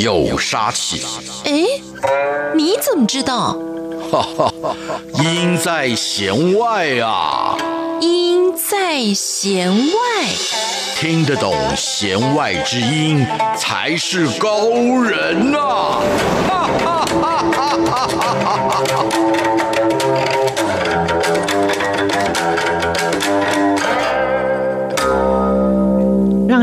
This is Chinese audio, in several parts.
有杀气。哎，你怎么知道？哈哈哈，音在弦外啊。音在弦外，听得懂弦外之音才是高人呐！哈哈哈哈哈哈！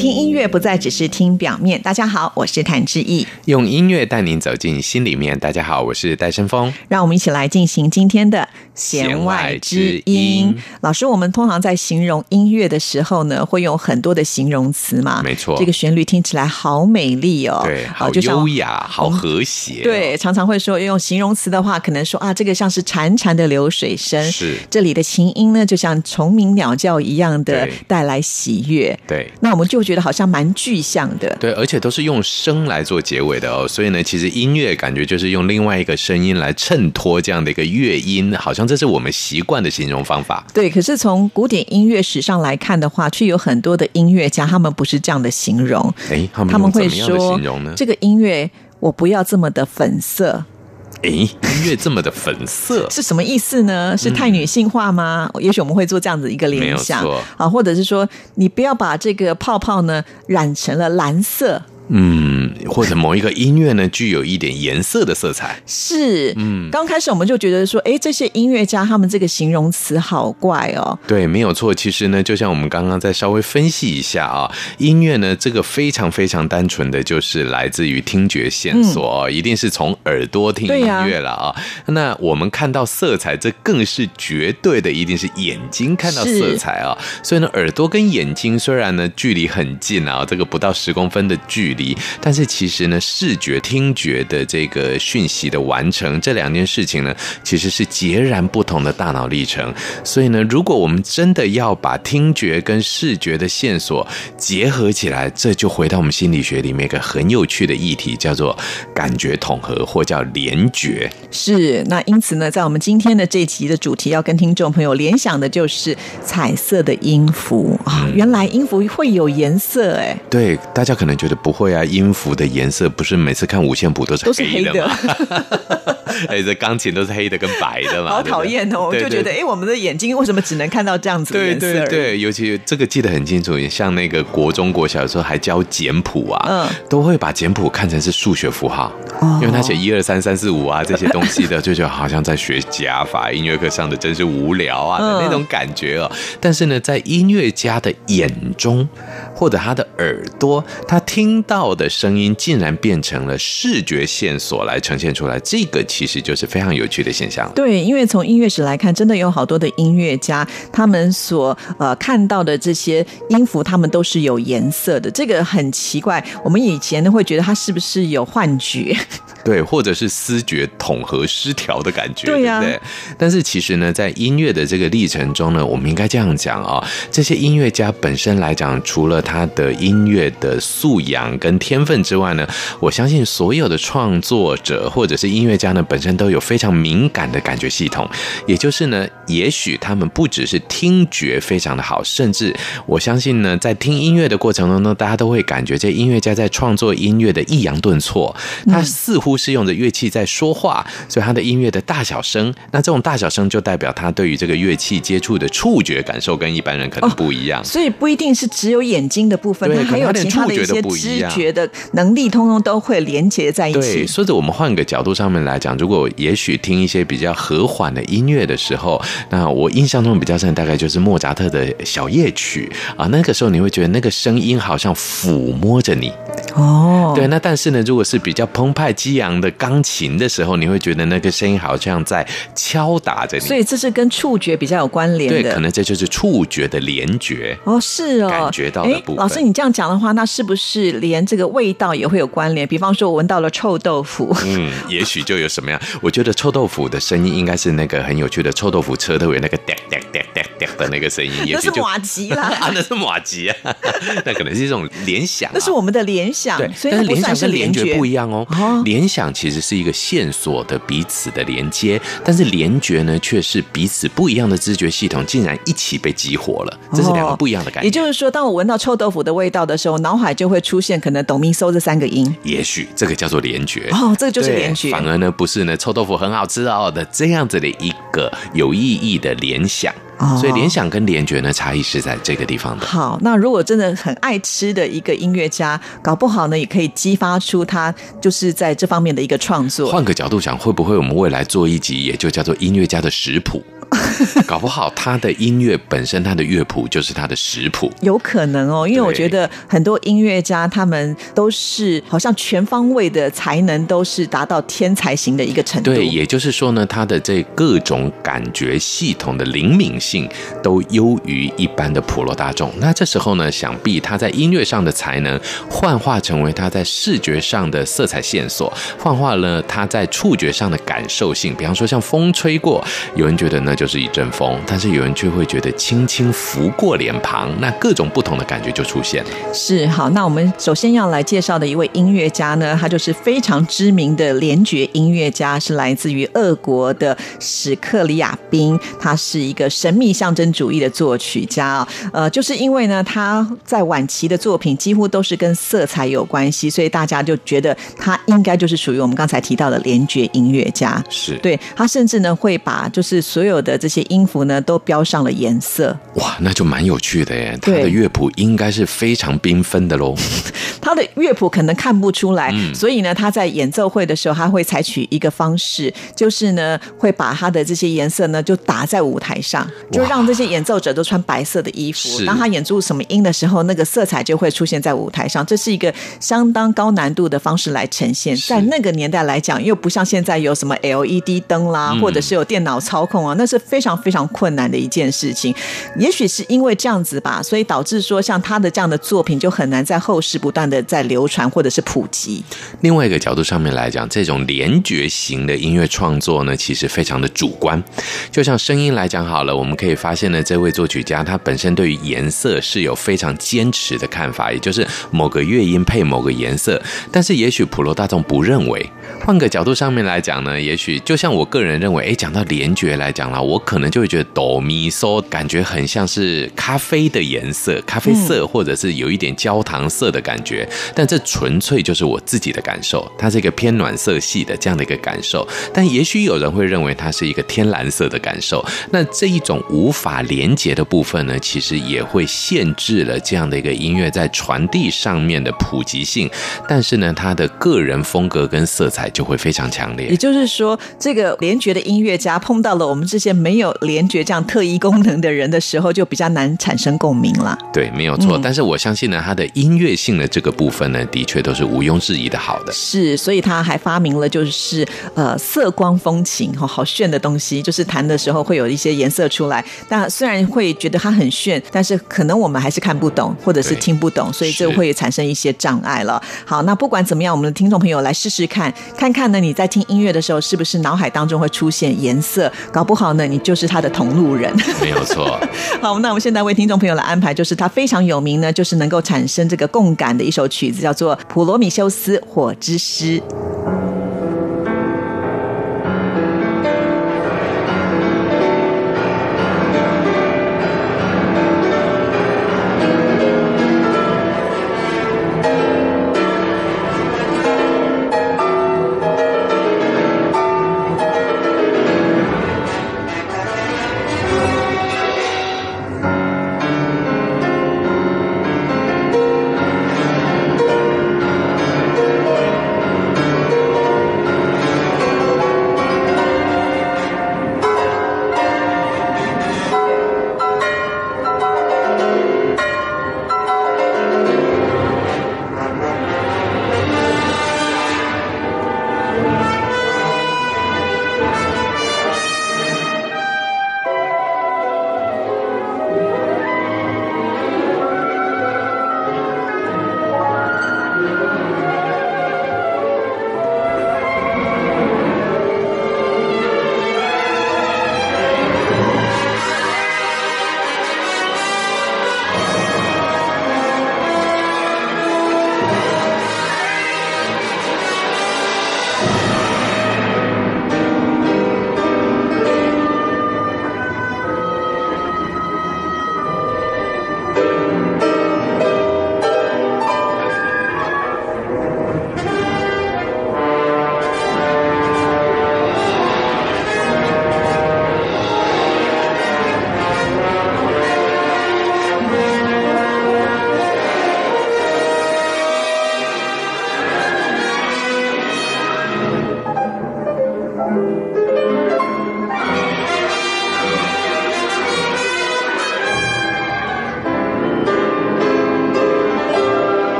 听音乐不再只是听表面。大家好，我是谭志毅，用音乐带您走进心里面。大家好，我是戴胜峰。让我们一起来进行今天的弦外之音。老师，我们通常在形容音乐的时候呢，会用很多的形容词嘛？没错，这个旋律听起来好美丽哦，对，好优雅，好和谐、哦。对，常常会说用形容词的话，可能说啊，这个像是潺潺的流水声，是这里的琴音呢，就像虫鸣鸟叫一样的带来喜悦。对，那我们就。我觉得好像蛮具象的，对，而且都是用声来做结尾的哦，所以呢，其实音乐感觉就是用另外一个声音来衬托这样的一个乐音，好像这是我们习惯的形容方法。对，可是从古典音乐史上来看的话，却有很多的音乐家，他们不是这样的形容，哎，他们，他们会说形容呢？这个音乐我不要这么的粉色。诶，音乐这么的粉色是什么意思呢？是太女性化吗？嗯、也许我们会做这样子一个联想啊，或者是说，你不要把这个泡泡呢染成了蓝色。嗯，或者某一个音乐呢，具有一点颜色的色彩。是，嗯，刚开始我们就觉得说，哎，这些音乐家他们这个形容词好怪哦。对，没有错。其实呢，就像我们刚刚再稍微分析一下啊，音乐呢，这个非常非常单纯的就是来自于听觉线索，嗯、一定是从耳朵听音乐了啊。那我们看到色彩，这更是绝对的，一定是眼睛看到色彩啊。所以呢，耳朵跟眼睛虽然呢距离很近啊，这个不到十公分的距离。但是其实呢，视觉、听觉的这个讯息的完成，这两件事情呢，其实是截然不同的大脑历程。所以呢，如果我们真的要把听觉跟视觉的线索结合起来，这就回到我们心理学里面一个很有趣的议题，叫做感觉统合，或叫联觉。是。那因此呢，在我们今天的这集的主题，要跟听众朋友联想的就是彩色的音符啊、嗯哦。原来音符会有颜色，哎，对，大家可能觉得不会。对啊，音符的颜色不是每次看五线谱都是黑的吗？哎，这钢琴都是黑的跟白的嘛，好讨厌哦！我就觉得，哎，我们的眼睛为什么只能看到这样子的颜色？对对对，尤其这个记得很清楚，像那个国中国小的时候还教简谱啊，嗯，都会把简谱看成是数学符号，哦、因为他写一二三三四五啊这些东西的，就觉得好像在学加法。音乐课上的真是无聊啊的那种感觉哦。但是呢，在音乐家的眼中或者他的耳朵，他听到。的声音竟然变成了视觉线索来呈现出来，这个其实就是非常有趣的现象。对，因为从音乐史来看，真的有好多的音乐家，他们所呃看到的这些音符，他们都是有颜色的。这个很奇怪，我们以前呢会觉得他是不是有幻觉？对，或者是思觉统合失调的感觉，对呀、啊。对，但是其实呢，在音乐的这个历程中呢，我们应该这样讲啊、哦，这些音乐家本身来讲，除了他的音乐的素养跟天分之外呢，我相信所有的创作者或者是音乐家呢，本身都有非常敏感的感觉系统，也就是呢，也许他们不只是听觉非常的好，甚至我相信呢，在听音乐的过程中呢，大家都会感觉这音乐家在创作音乐的抑扬顿挫，他似乎。是用着乐器在说话，所以他的音乐的大小声，那这种大小声就代表他对于这个乐器接触的触觉感受跟一般人可能不一样，哦、所以不一定是只有眼睛的部分，他还有其他的一些知觉的能力，通通都会连接在一起。对，所以我们换个角度上面来讲，如果也许听一些比较和缓的音乐的时候，那我印象中比较深，大概就是莫扎特的小夜曲。啊，那个时候你会觉得那个声音好像抚摸着你。哦，对，那但是呢，如果是比较澎湃激昂的钢琴的时候，你会觉得那个声音好像在敲打着你，所以这是跟触觉比较有关联的。对，可能这就是触觉的联觉哦，是哦，感觉到的部分。老师，你这样讲的话，那是不是连这个味道也会有关联？比方说，我闻到了臭豆腐，嗯，也许就有什么样？我觉得臭豆腐的声音应该是那个很有趣的臭豆腐车都有那个哒哒哒哒。的那个声音，也那是马吉啦，啊，那是马吉啊，那可能是一种联想，那是我们的联想，对，所以它不算是联觉不一样哦。联想其实是一个线索的彼此的连接，但是联觉呢，却是彼此不一样的知觉系统竟然一起被激活了，这是两个不一样的感觉。也就是说，当我闻到臭豆腐的味道的时候，脑海就会出现可能董明搜这三个音，也许这个叫做联觉哦，这个就是联觉。反而呢，不是呢，臭豆腐很好吃哦的这样子的一个有意义的联想。所以联想跟联觉呢，差异是在这个地方的。好，那如果真的很爱吃的一个音乐家，搞不好呢，也可以激发出他就是在这方面的一个创作。换个角度想，会不会我们未来做一集，也就叫做音乐家的食谱？搞不好他的音乐本身，他的乐谱就是他的食谱，有可能哦。因为我觉得很多音乐家他们都是好像全方位的才能都是达到天才型的一个程度。对，也就是说呢，他的这各种感觉系统的灵敏性性都优于一般的普罗大众。那这时候呢，想必他在音乐上的才能幻化成为他在视觉上的色彩线索，幻化了他在触觉上的感受性。比方说像风吹过，有人觉得呢。就是一阵风，但是有人却会觉得轻轻拂过脸庞，那各种不同的感觉就出现了。是，好，那我们首先要来介绍的一位音乐家呢，他就是非常知名的联觉音乐家，是来自于俄国的史克里亚宾，他是一个神秘象征主义的作曲家啊。呃，就是因为呢，他在晚期的作品几乎都是跟色彩有关系，所以大家就觉得他应该就是属于我们刚才提到的联觉音乐家。是，对，他甚至呢会把就是所有的。的这些音符呢，都标上了颜色。哇，那就蛮有趣的耶！他的乐谱应该是非常缤纷的喽。他的乐谱可能看不出来，嗯，所以呢，他在演奏会的时候，他会采取一个方式，就是呢，会把他的这些颜色呢，就打在舞台上，就让这些演奏者都穿白色的衣服。当他演出什么音的时候，那个色彩就会出现在舞台上。这是一个相当高难度的方式来呈现。在那个年代来讲，又不像现在有什么 LED 灯啦，嗯，或者是有电脑操控啊，那是。非常非常困难的一件事情，也许是因为这样子吧，所以导致说像他的这样的作品就很难在后世不断的在流传或者是普及。另外一个角度上面来讲，这种联觉型的音乐创作呢，其实非常的主观。就像声音来讲好了，我们可以发现呢，这位作曲家他本身对于颜色是有非常坚持的看法，也就是某个乐音配某个颜色。但是也许普罗大众不认为。换个角度上面来讲呢，也许就像我个人认为，哎，讲到联觉来讲啦，我可能就会觉得哆咪嗦感觉很像是咖啡的颜色，咖啡色或者是有一点焦糖色的感觉，但这纯粹就是我自己的感受，它是一个偏暖色系的这样的一个感受。但也许有人会认为它是一个天蓝色的感受。那这一种无法连接的部分呢，其实也会限制了这样的一个音乐在传递上面的普及性。但是呢，他的个人风格跟色彩。就会非常强烈。也就是说，这个联觉的音乐家碰到了我们这些没有联觉这样特异功能的人的时候，就比较难产生共鸣了。对，没有错。嗯。但是我相信呢，他的音乐性的这个部分呢，的确都是毋庸置疑的好的。是，所以他还发明了就是呃色光风琴，哦，好炫的东西，就是弹的时候会有一些颜色出来。但虽然会觉得它很炫，但是可能我们还是看不懂，或者是听不懂，所以这会产生一些障碍了。好，那不管怎么样，我们的听众朋友来试试看。看看呢，你在听音乐的时候，是不是脑海当中会出现颜色？搞不好呢，你就是他的同路人。没有错。好，那我们现在为听众朋友来安排，就是他非常有名呢，就是能够产生这个共感的一首曲子，叫做《普罗米修斯火之诗》。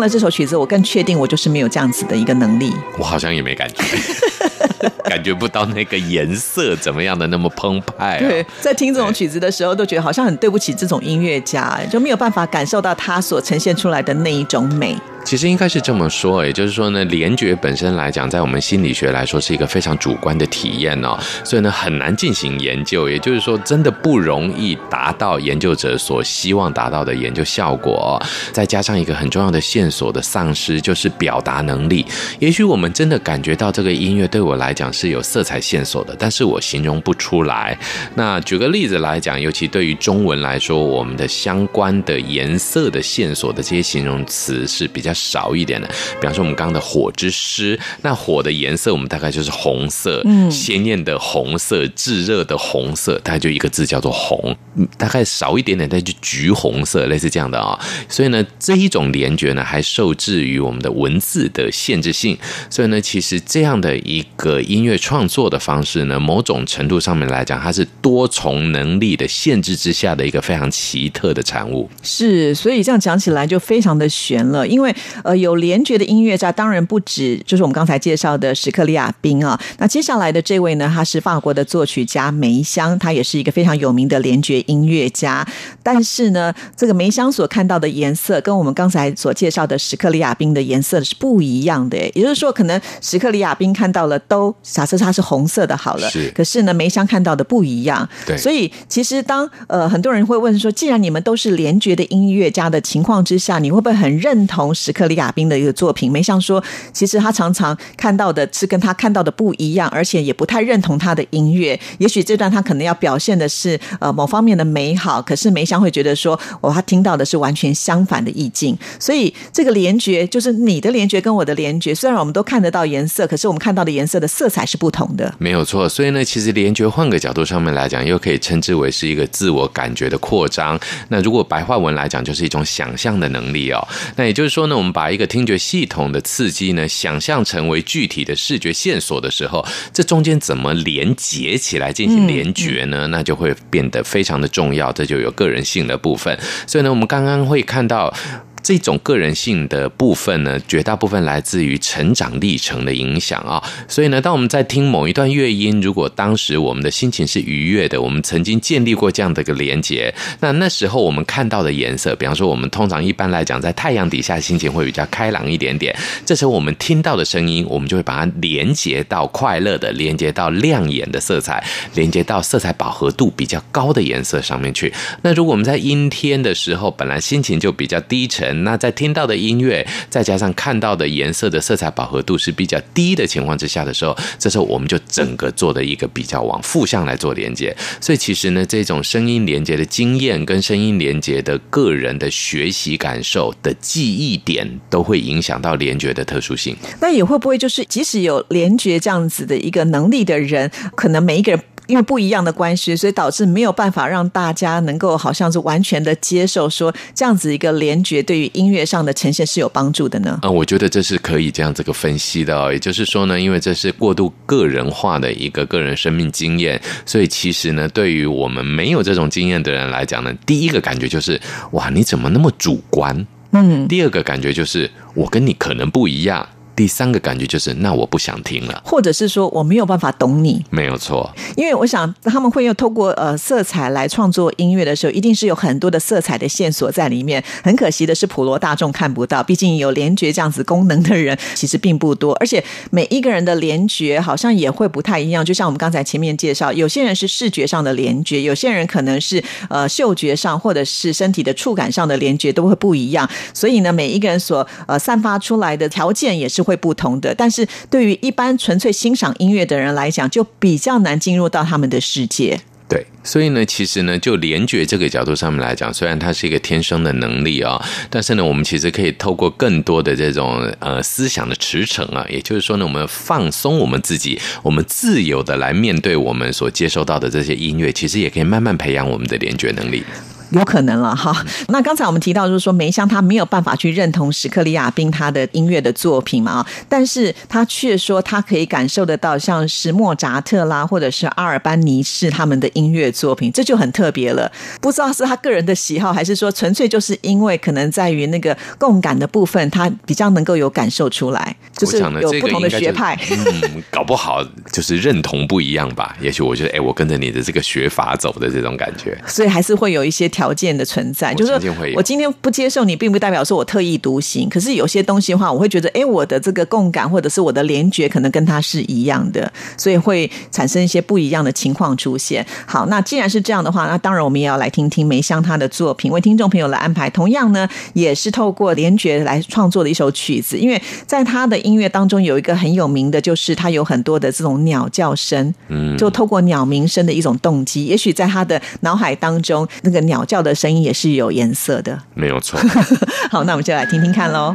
听了这首曲子，我更确定我就是没有这样子的一个能力。我好像也没感觉。感觉不到那个颜色怎么样的那么澎湃，啊。对，在听这种曲子的时候，都觉得好像很对不起这种音乐家，就没有办法感受到他所呈现出来的那一种美。其实应该是这么说，也就是说呢，联觉本身来讲，在我们心理学来说是一个非常主观的体验哦，所以呢很难进行研究。也就是说，真的不容易达到研究者所希望达到的研究效果。再加上一个很重要的线索的丧失，就是表达能力。也许我们真的感觉到这个音乐对我来讲是有色彩线索的，但是我形容不出来。那举个例子来讲，尤其对于中文来说，我们的相关的颜色的线索的这些形容词是比较。少一点的，比方说我们刚刚的火之诗，那火的颜色我们大概就是红色，嗯，鲜艳的红色，炙热的红色，大概就一个字叫做红，大概少一点点，那就橘红色，类似这样的啊。所以呢，这一种联觉呢，还受制于我们的文字的限制性。所以呢，其实这样的一个音乐创作的方式呢，某种程度上面来讲，它是多重能力的限制之下的一个非常奇特的产物。是，所以这样讲起来就非常的悬了，因为。呃，有联觉的音乐家当然不止，就是我们刚才介绍的史克里亚宾啊。那接下来的这位呢，他是法国的作曲家梅香，他也是一个非常有名的联觉音乐家。但是呢，这个梅香所看到的颜色跟我们刚才所介绍的史克里亚宾的颜色是不一样的。也就是说，可能史克里亚宾看到了都假设它是红色的，好了。是。可是呢，梅香看到的不一样。对。所以其实当呃很多人会问说，既然你们都是联觉的音乐家的情况之下，你会不会很认同史克里亚宾的一个作品？梅香说，其实他常常看到的是跟他看到的不一样，而且也不太认同他的音乐。也许这段他可能要表现的是呃某方面的美好，可是梅香会觉得说，哦，他听到的是完全相反的意境。所以这个联觉就是你的联觉跟我的联觉，虽然我们都看得到颜色，可是我们看到的颜色的色彩是不同的。没有错。所以呢，其实联觉换个角度上面来讲，又可以称之为是一个自我感觉的扩张。那如果白话文来讲，就是一种想象的能力哦。那也就是说呢，我们把一个听觉系统的刺激呢，想象成为具体的视觉线索的时候，这中间怎么连接起来进行联觉呢？那就会变得非常的重要，这就有个人性的部分。所以呢，我们刚刚会看到。这种个人性的部分呢，绝大部分来自于成长历程的影响啊。所以呢，当我们在听某一段乐音，如果当时我们的心情是愉悦的，我们曾经建立过这样的一个连接，那那时候我们看到的颜色，比方说我们通常一般来讲在太阳底下心情会比较开朗一点点，这时候我们听到的声音，我们就会把它连接到快乐的，连接到亮眼的色彩，连接到色彩饱和度比较高的颜色上面去。那如果我们在阴天的时候，本来心情就比较低沉。那在听到的音乐，再加上看到的颜色的色彩饱和度是比较低的情况之下的时候，这时候我们就整个做的一个比较往负向来做连接。所以其实呢，这种声音连接的经验跟声音连接的个人的学习感受的记忆点，都会影响到连觉的特殊性。那也会不会就是，即使有连觉这样子的一个能力的人，可能每一个人。因为不一样的关系，所以导致没有办法让大家能够好像是完全的接受，说这样子一个联觉对于音乐上的呈现是有帮助的呢？啊，我觉得这是可以这样这个分析的哦。也就是说呢，因为这是过度个人化的一个个人生命经验，所以其实呢，对于我们没有这种经验的人来讲呢，第一个感觉就是哇，你怎么那么主观？嗯，第二个感觉就是我跟你可能不一样。第三个感觉就是，那我不想听了，或者是说我没有办法懂你，没有错。因为我想他们会用透过呃色彩来创作音乐的时候，一定是有很多的色彩的线索在里面。很可惜的是，普罗大众看不到，毕竟有联觉这样子功能的人其实并不多，而且每一个人的联觉好像也会不太一样。就像我们刚才前面介绍，有些人是视觉上的联觉，有些人可能是呃嗅觉上或者是身体的触感上的联觉都会不一样。所以呢，每一个人所呃散发出来的条件也是会。会不同的，但是对于一般纯粹欣赏音乐的人来讲，就比较难进入到他们的世界。对，所以呢，其实呢，就联觉这个角度上面来讲，虽然它是一个天生的能力啊，但是呢，我们其实可以透过更多的这种呃思想的驰骋啊，也就是说呢，我们放松我们自己，我们自由的来面对我们所接收到的这些音乐，其实也可以慢慢培养我们的联觉能力。有可能了哈。那刚才我们提到就是说，梅香他没有办法去认同史克里亚宾他的音乐的作品嘛啊，但是他却说他可以感受得到，像是莫扎特啦，或者是阿尔班尼士他们的音乐作品，这就很特别了。不知道是他个人的喜好，还是说纯粹就是因为可能在于那个共感的部分，他比较能够有感受出来，就是有不同的学派。嗯，搞不好就是认同不一样吧。也许我觉得，哎，我跟着你的这个学法走的这种感觉，所以还是会有一些条件的存在。就是我今天不接受你，并不代表说我特意独行。可是有些东西的话，我会觉得，哎，我的这个共感或者是我的联觉，可能跟他是一样的，所以会产生一些不一样的情况出现。好，那既然是这样的话，那当然我们也要来听听梅香他的作品，为听众朋友来安排。同样呢，也是透过联觉来创作的一首曲子，因为在他的音乐当中有一个很有名的，就是他有很多的这种鸟叫声，嗯，就透过鸟鸣声的一种动机，也许在他的脑海当中，那个鸟叫的声音也是有颜色的，没有错。好，那我们就来听听看喽。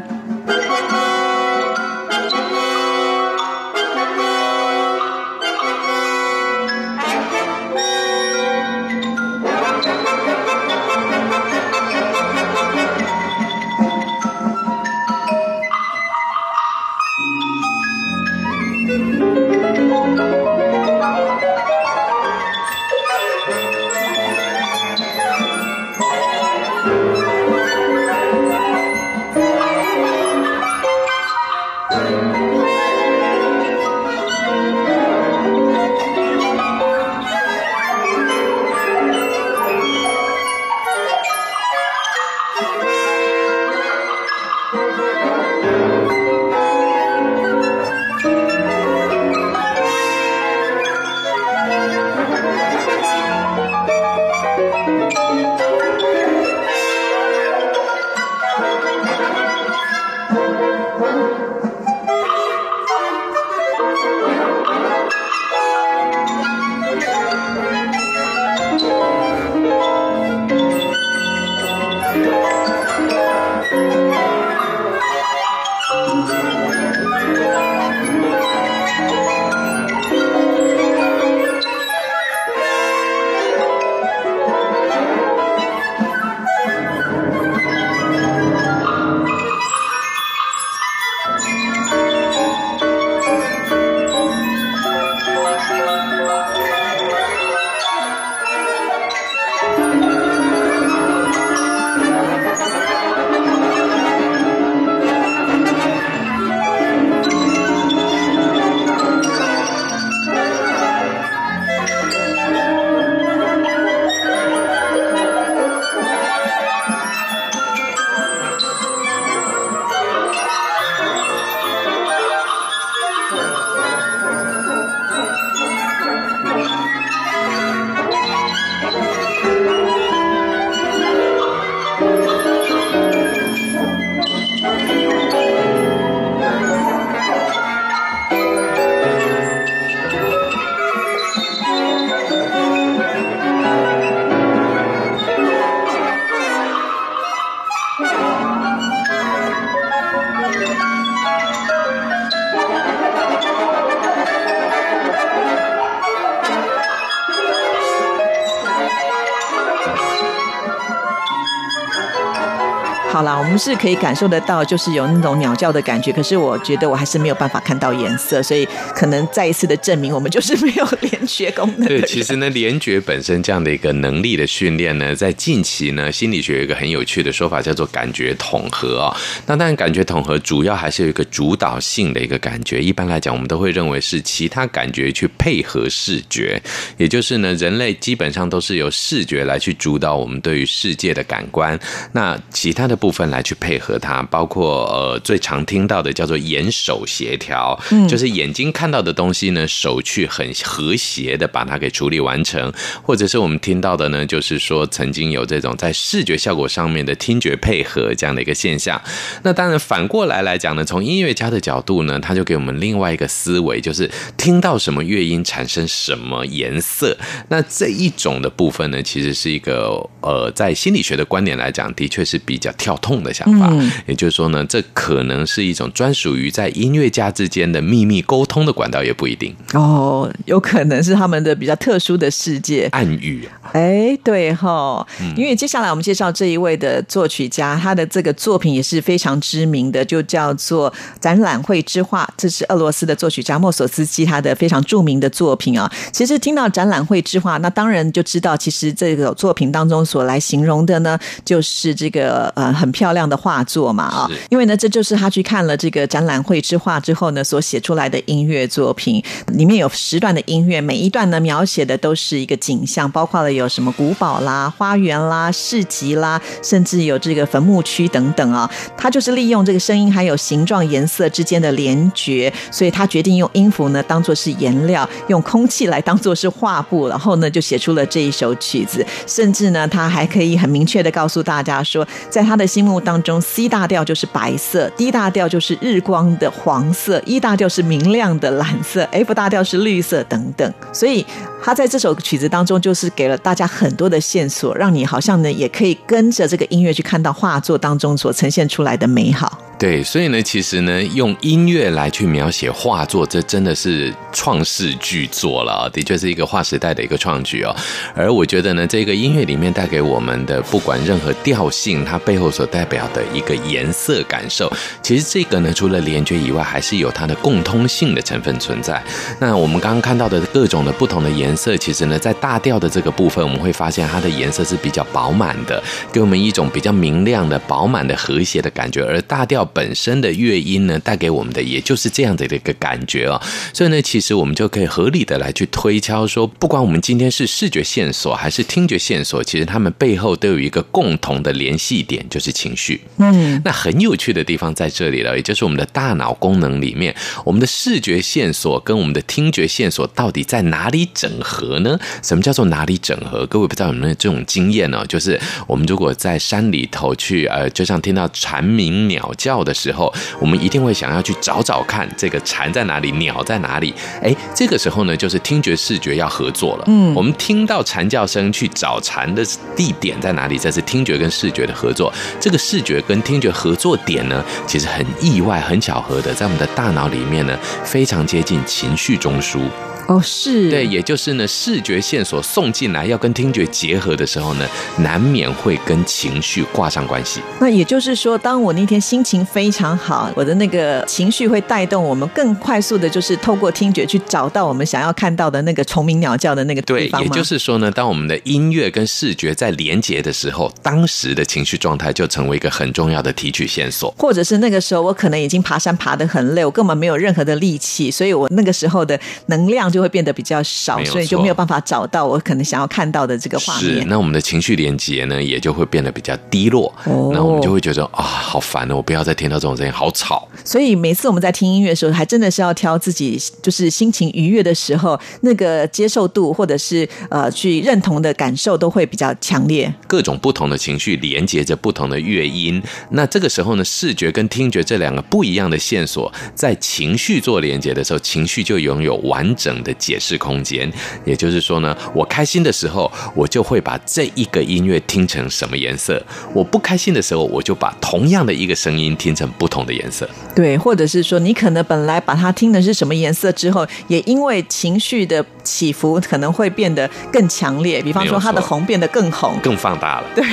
们是可以感受得到，就是有那种鸟叫的感觉。可是我觉得我还是没有办法看到颜色，所以可能再一次的证明，我们就是没有联觉功能。对，其实呢，联觉本身这样的一个能力的训练呢，在近期呢，心理学有一个很有趣的说法，叫做感觉统合啊。那当然，感觉统合主要还是有一个主导性的一个感觉。一般来讲，我们都会认为是其他感觉去配合视觉，也就是呢，人类基本上都是由视觉来去主导我们对于世界的感官。那其他的。部分来去配合它，包括呃最常听到的叫做眼手协调，嗯，就是眼睛看到的东西呢，手去很和谐的把它给处理完成，或者是我们听到的呢，就是说曾经有这种在视觉效果上面的听觉配合这样的一个现象。那当然反过来来讲呢，从音乐家的角度呢，他就给我们另外一个思维，就是听到什么乐音产生什么颜色。那这一种的部分呢，其实是一个呃在心理学的观点来讲，的确是比较跳。跳痛的想法。嗯、也就是说呢，这可能是一种专属于在音乐家之间的秘密沟通的管道，也不一定。哦，有可能是他们的比较特殊的世界暗语。哎，对哈，因为接下来我们介绍这一位的作曲家，他的这个作品也是非常知名的，就叫做《展览会之画》，这是俄罗斯的作曲家莫索斯基他的非常著名的作品啊。其实听到《展览会之画》，那当然就知道，其实这个作品当中所来形容的呢，就是这个呃很漂亮的画作嘛啊。因为呢，这就是他去看了这个《展览会之画》之后呢，所写出来的音乐作品，里面有十段的音乐，每一段呢描写的都是一个景象，包括了有什么古堡啦、花园啦、市集啦，甚至有这个坟墓区等等啊。他就是利用这个声音还有形状、颜色之间的联觉，所以他决定用音符呢当做是颜料，用空气来当做是画布，然后呢就写出了这一首曲子。甚至呢，他还可以很明确的告诉大家说，在他的心目当当中，C 大调就是白色，D 大调就是日光的黄色，E 大调是明亮的蓝色，F 大调是绿色等等。所以他在这首曲子当中，就是给了大家很多的线索，让你好像呢也可以跟着这个音乐去看到画作当中所呈现出来的美好。对，所以呢，其实呢，用音乐来去描写画作，这真的是创世巨作了啊！的确是一个划时代的一个创举哦。而我觉得呢，这个音乐里面带给我们的，不管任何调性，它背后所代表的一个颜色感受，其实这个呢，除了联觉以外，还是有它的共通性的成分存在。那我们刚刚看到的各种的不同的颜色，其实呢，在大调的这个部分，我们会发现它的颜色是比较饱满的，给我们一种比较明亮的、饱满的、和谐的感觉。而大调本身的乐音呢，带给我们的也就是这样的一个感觉啊、哦，所以呢，其实我们就可以合理的来去推敲说，不管我们今天是视觉线索还是听觉线索，其实他们背后都有一个共同的联系点，就是情绪。嗯，那很有趣的地方在这里了，也就是我们的大脑功能里面，我们的视觉线索跟我们的听觉线索到底在哪里整合呢？什么叫做哪里整合？各位不知道有没有这种经验呢？就是我们如果在山里头去，呃，就像听到蝉鸣鸟叫的时候。我们一定会想要去找找看这个蝉在哪里，鸟在哪里。哎，这个时候呢，就是听觉视觉要合作了。嗯，我们听到蝉叫声，去找蝉的地点在哪里，这是听觉跟视觉的合作。这个视觉跟听觉合作点呢，其实很意外、很巧合的，在我们的大脑里面呢，非常接近情绪中枢。哦，是对，也就是呢，视觉线索送进来要跟听觉结合的时候呢，难免会跟情绪挂上关系。那也就是说，当我那天心情非常好，我的那个情绪会带动我们更快速的，就是透过听觉去找到我们想要看到的那个虫鸣鸟叫的那个地方。对，也就是说呢，当我们的音乐跟视觉在连接的时候，当时的情绪状态就成为一个很重要的提取线索。或者是那个时候，我可能已经爬山爬得很累，我根本没有任何的力气，所以我那个时候的能量。就会变得比较少，所以就没有办法找到我可能想要看到的这个画面。是，那我们的情绪连接呢，也就会变得比较低落。哦，那我们就会觉得啊，好烦哦，我不要再听到这种声音，好吵。所以每次我们在听音乐的时候，还真的是要挑自己就是心情愉悦的时候，那个接受度或者是呃去认同的感受都会比较强烈。各种不同的情绪连接着不同的乐音，那这个时候呢，视觉跟听觉这两个不一样的线索，在情绪做连接的时候，情绪就拥有完整的解释空间，也就是说呢，我开心的时候，我就会把这一个音乐听成什么颜色；我不开心的时候，我就把同样的一个声音听成不同的颜色。对，或者是说，你可能本来把它听的是什么颜色之后，也因为情绪的起伏，可能会变得更强烈。比方说，它的红变得更红，更放大了。对，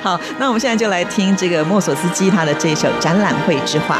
好，那我们现在就来听这个莫索斯基他的这首《展览会之画》。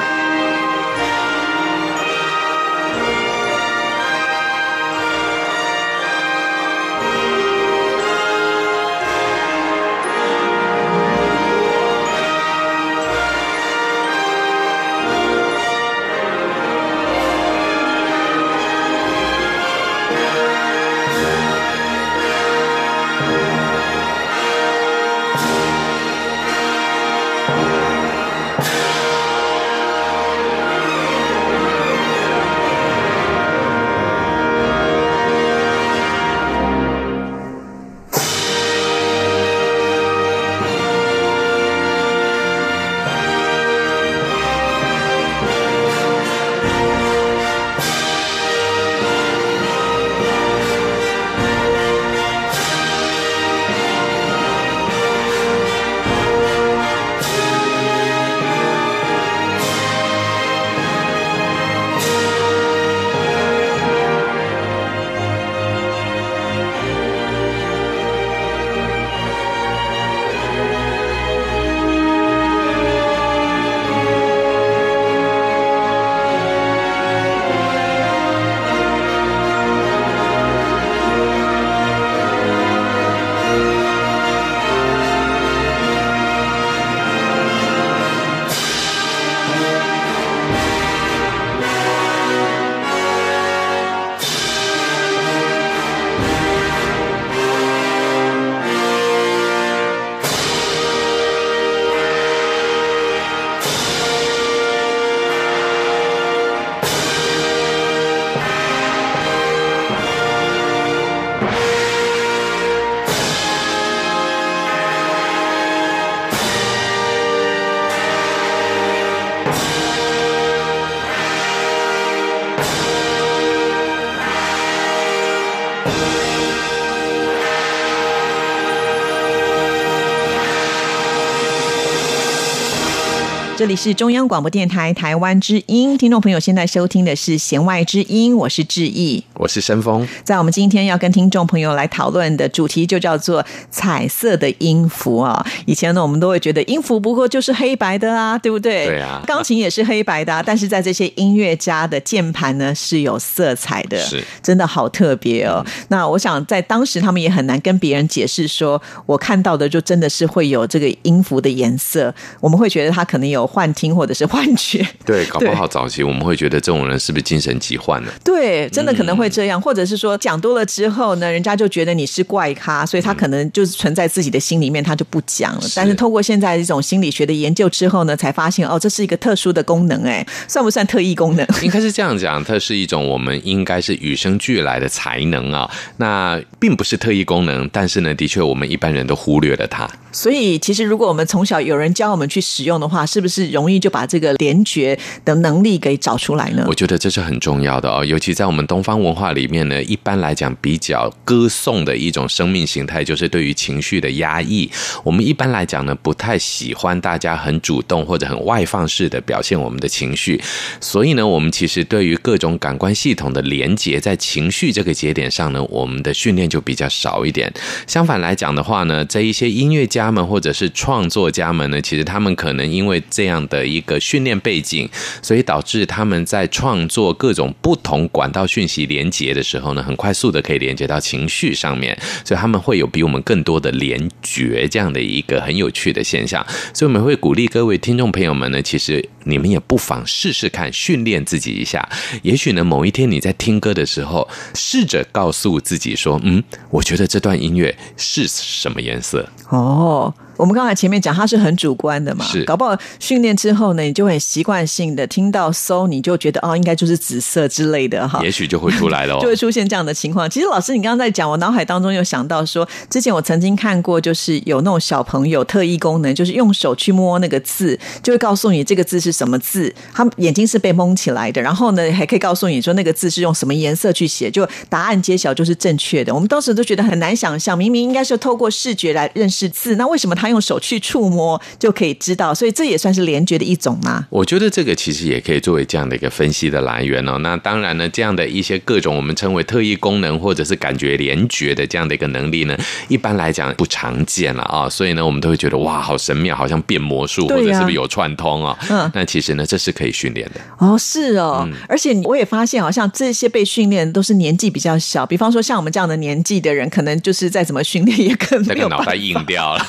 里是中央广播电台台湾之音，听众朋友现在收听的是《弦外之音》，我是志毅，我是申峰。在我们今天要跟听众朋友来讨论的主题就叫做彩色的音符啊。以前呢，我们都会觉得音符不过就是黑白的啊，对不对？对啊。钢琴也是黑白的啊，但是在这些音乐家的键盘呢是有色彩的，是真的好特别哦。嗯、那我想在当时他们也很难跟别人解释说，我看到的就真的是会有这个音符的颜色，我们会觉得他可能有。幻听或者是幻觉，对，搞不好早期我们会觉得这种人是不是精神疾患呢？对，真的可能会这样，嗯、或者是说讲多了之后呢，人家就觉得你是怪咖，所以他可能就是存在自己的心里面，他就不讲了。是，但是通过现在这种心理学的研究之后呢，才发现哦，这是一个特殊的功能，哎，算不算特异功能？应该是这样讲，它是一种我们应该是与生俱来的才能啊。那并不是特异功能，但是呢，的确我们一般人都忽略了它。所以，其实如果我们从小有人教我们去使用的话，是不是？容易就把这个联觉的能力给找出来呢？我觉得这是很重要的哦，尤其在我们东方文化里面呢，一般来讲比较歌颂的一种生命形态，就是对于情绪的压抑。我们一般来讲呢，不太喜欢大家很主动或者很外放式的表现我们的情绪。所以呢，我们其实对于各种感官系统的连接，在情绪这个节点上呢，我们的训练就比较少一点。相反来讲的话呢，在一些音乐家家们或者是创作家们呢，其实他们可能因为这样。的一个训练背景，所以导致他们在创作各种不同管道讯息连接的时候呢，很快速的可以连接到情绪上面，所以他们会有比我们更多的联觉这样的一个很有趣的现象。所以我们会鼓励各位听众朋友们呢，其实你们也不妨试试看训练自己一下。也许呢，某一天你在听歌的时候，试着告诉自己说：“嗯，我觉得这段音乐是什么颜色？”哦。all 我们刚才前面讲，它是很主观的嘛，是搞不好训练之后呢，你就很习惯性的听到 so，你就觉得哦，应该就是紫色之类的哈，也许就会出来了，就会出现这样的情况。其实老师，你刚刚在讲，我脑海当中有想到说，之前我曾经看过，就是有那种小朋友特异功能，就是用手去摸那个字，就会告诉你这个字是什么字，他眼睛是被蒙起来的，然后呢，还可以告诉你说那个字是用什么颜色去写，就答案揭晓就是正确的。我们当时都觉得很难想象，明明应该是透过视觉来认识字，那为什么他用手去触摸就可以知道，所以这也算是联觉的一种吗？我觉得这个其实也可以作为这样的一个分析的来源哦。那当然呢，这样的一些各种我们称为特异功能或者是感觉联觉的这样的一个能力呢，一般来讲不常见了啊。所以呢，我们都会觉得哇，好神妙，好像变魔术，或者是不是有串通啊？嗯，那其实呢，这是可以训练的哦。是哦，嗯、而且我也发现，好像这些被训练都是年纪比较小，比方说像我们这样的年纪的人，可能就是再怎么训练也可能没有脑袋硬掉了。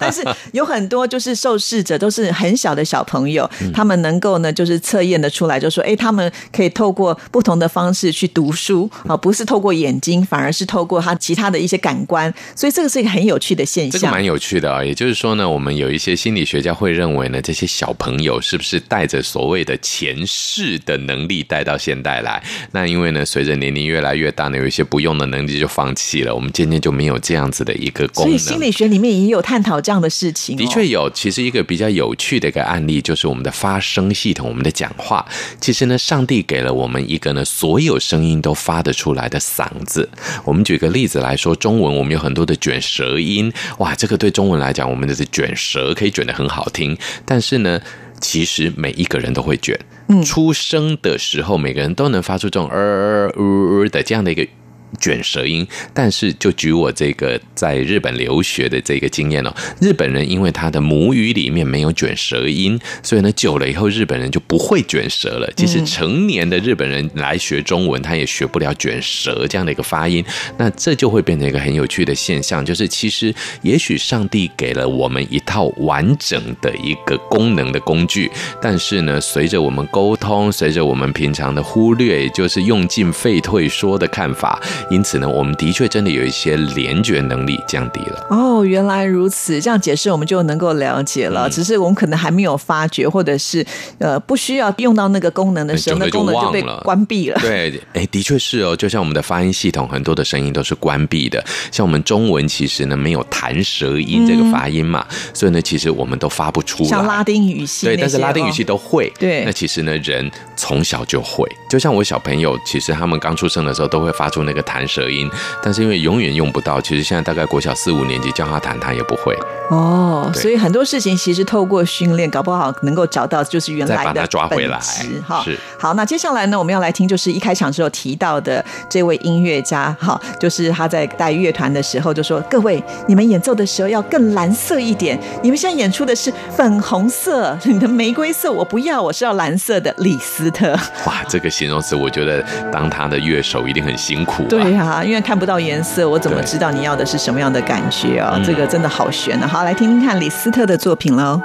但是。有很多就是受试者都是很小的小朋友，他们能够呢就是测验的出来，就说哎，他们可以透过不同的方式去读书啊，不是透过眼睛，反而是透过他其他的一些感官，所以这个是一个很有趣的现象。这个蛮有趣的啊，也就是说呢，我们有一些心理学家会认为呢，这些小朋友是不是带着所谓的前世的能力带到现代来？那因为呢，随着年龄越来越大呢，有一些不用的能力就放弃了，我们渐渐就没有这样子的一个功能。所以心理学里面也有探讨这样的事情。的确有，其实一个比较有趣的一个案例就是我们的发声系统，我们的讲话。其实呢，上帝给了我们一个呢，所有声音都发得出来的嗓子。我们举个例子来说，中文我们有很多的卷舌音，哇，这个对中文来讲，我们的是卷舌可以卷得很好听。但是呢，其实每一个人都会卷，出生的时候每个人都能发出这种呃呃呃的这样的一个。卷舌音，但是就举我这个在日本留学的这个经验哦，日本人因为他的母语里面没有卷舌音，所以呢，久了以后日本人就不会卷舌了。即使成年的日本人来学中文，他也学不了卷舌这样的一个发音。那这就会变成一个很有趣的现象，就是其实也许上帝给了我们一套完整的一个功能的工具，但是呢，随着我们沟通，随着我们平常的忽略，也就是用进废退说的看法。因此呢，我们的确真的有一些联觉能力降低了。哦，原来如此，这样解释我们就能够了解了。嗯、只是我们可能还没有发觉，或者是呃不需要用到那个功能的时候，那功能就被关闭了。对，哎，的确是哦。就像我们的发音系统，很多的声音都是关闭的。像我们中文其实呢没有弹舌音这个发音嘛，嗯、所以呢其实我们都发不出来。像拉丁语系，对，但是拉丁语系都会。哦、对，那其实呢人从小就会。就像我小朋友，其实他们刚出生的时候都会发出那个弹舌音，但是因为永远用不到，其实现在大概国小四五年级教他弹，他也不会。哦，所以很多事情其实透过训练，搞不好能够找到就是原来的把它抓回来哈。好，那接下来呢，我们要来听就是一开场时候提到的这位音乐家哈，就是他在带乐团的时候就说：“各位，你们演奏的时候要更蓝色一点。你们现在演出的是粉红色，你的玫瑰色我不要，我是要蓝色的。”李斯特，哇，这个形容词，我觉得当他的乐手一定很辛苦。对啊，因为看不到颜色，我怎么知道你要的是什么样的感觉啊？这个真的好悬啊！好，来听听看李斯特的作品喽。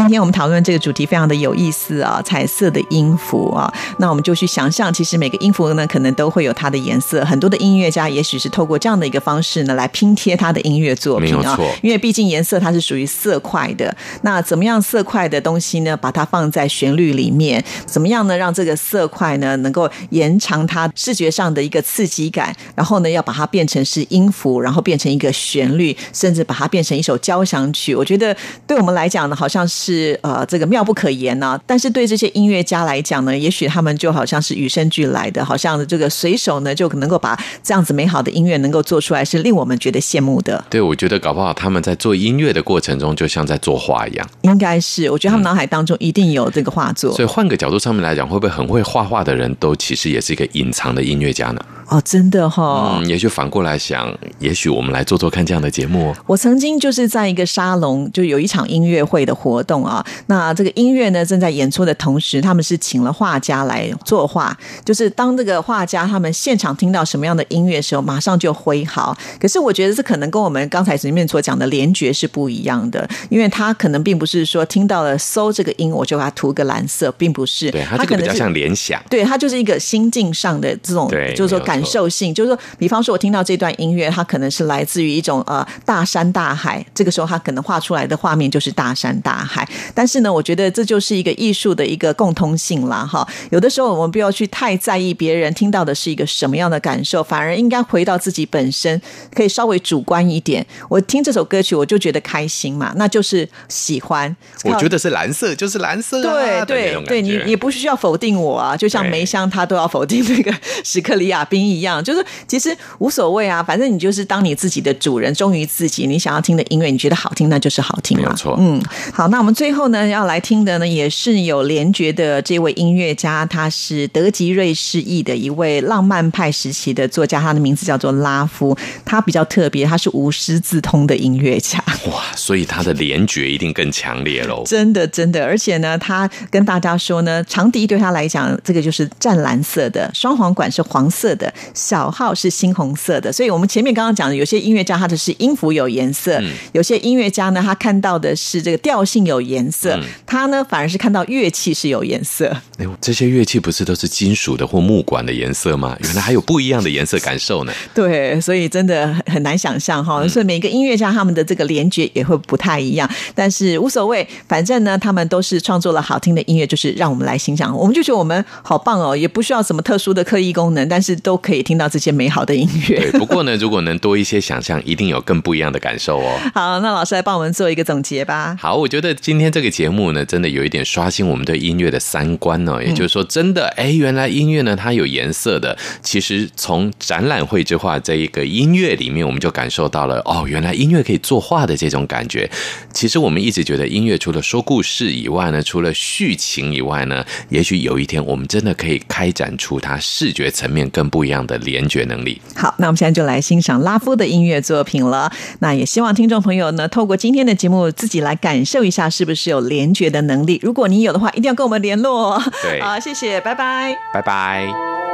今天我们讨论这个主题非常的有意思啊，彩色的音符啊，那我们就去想象，其实每个音符呢，可能都会有它的颜色。很多的音乐家也许是透过这样的一个方式呢，来拼贴他的音乐作品啊。因为毕竟颜色它是属于色块的，那怎么样色块的东西呢？把它放在旋律里面，怎么样呢？让这个色块呢，能够延长它视觉上的一个刺激感，然后呢，要把它变成是音符，然后变成一个旋律，甚至把它变成一首交响曲。我觉得对我们来讲呢，好像是。是呃，这个妙不可言呢、啊。但是对这些音乐家来讲呢，也许他们就好像是与生俱来的，好像这个随手呢就能够把这样子美好的音乐能够做出来，是令我们觉得羡慕的。对，我觉得搞不好他们在做音乐的过程中，就像在作画一样。应该是，我觉得他们脑海当中一定有这个画作。嗯、所以换个角度上面来讲，会不会很会画画的人都其实也是一个隐藏的音乐家呢？哦，真的哈、哦。嗯，也许反过来想，也许我们来做做看这样的节目。我曾经就是在一个沙龙，就有一场音乐会的活动啊。那这个音乐呢，正在演出的同时，他们是请了画家来作画。就是当这个画家他们现场听到什么样的音乐的时候，马上就挥毫。可是我觉得这可能跟我们刚才前面所讲的联觉是不一样的，因为他可能并不是说听到了搜这个音，我就给他涂个蓝色，并不是。对，他这个比较像联想。对，他就是一个心境上的这种，就是说感。感受性就是说，比方说，我听到这段音乐，它可能是来自于一种呃大山大海，这个时候它可能画出来的画面就是大山大海。但是呢，我觉得这就是一个艺术的一个共通性啦。哈。有的时候我们不要去太在意别人听到的是一个什么样的感受，反而应该回到自己本身，可以稍微主观一点。我听这首歌曲，我就觉得开心嘛，那就是喜欢。我觉得是蓝色，就是蓝色啊。对对对，你你不需要否定我啊，就像梅香他都要否定那个史克里亚宾。一样，就是其实无所谓啊，反正你就是当你自己的主人，忠于自己。你想要听的音乐，你觉得好听，那就是好听，没有错。嗯，好，那我们最后呢要来听的呢，也是有联觉的这位音乐家，他是德籍瑞士裔的一位浪漫派时期的作家，他的名字叫做拉夫。他比较特别，他是无师自通的音乐家。哇，所以他的联觉一定更强烈喽。真的，真的，而且呢，他跟大家说呢，长笛对他来讲，这个就是湛蓝色的，双簧管是黄色的。小号是猩红色的，所以我们前面刚刚讲的，有些音乐家他的是音符有颜色，嗯、有些音乐家呢，他看到的是这个调性有颜色，嗯、他呢反而是看到乐器是有颜色。哎，这些乐器不是都是金属的或木管的颜色吗？原来还有不一样的颜色感受呢。对，所以真的很难想象哈。所以每个音乐家他们的这个联觉也会不太一样，但是无所谓，反正呢，他们都是创作了好听的音乐，就是让我们来欣赏。我们就觉得我们好棒哦，也不需要什么特殊的刻意功能，但是都可以。听到这些美好的音乐，对。不过呢，如果能多一些想象，一定有更不一样的感受哦。好，那老师来帮我们做一个总结吧。好，我觉得今天这个节目呢，真的有一点刷新我们对音乐的三观哦。也就是说，真的，哎，原来音乐呢，它有颜色的。其实从展览绘之画这一个音乐里面，我们就感受到了哦，原来音乐可以作画的这种感觉。其实我们一直觉得音乐除了说故事以外呢，除了叙情以外呢，也许有一天我们真的可以开展出它视觉层面更不一样的。联觉能力。好，那我们现在就来欣赏拉夫的音乐作品了。那也希望听众朋友呢，透过今天的节目，自己来感受一下，是不是有联觉的能力。如果你有的话，一定要跟我们联络。对，好，谢谢，拜拜，拜拜。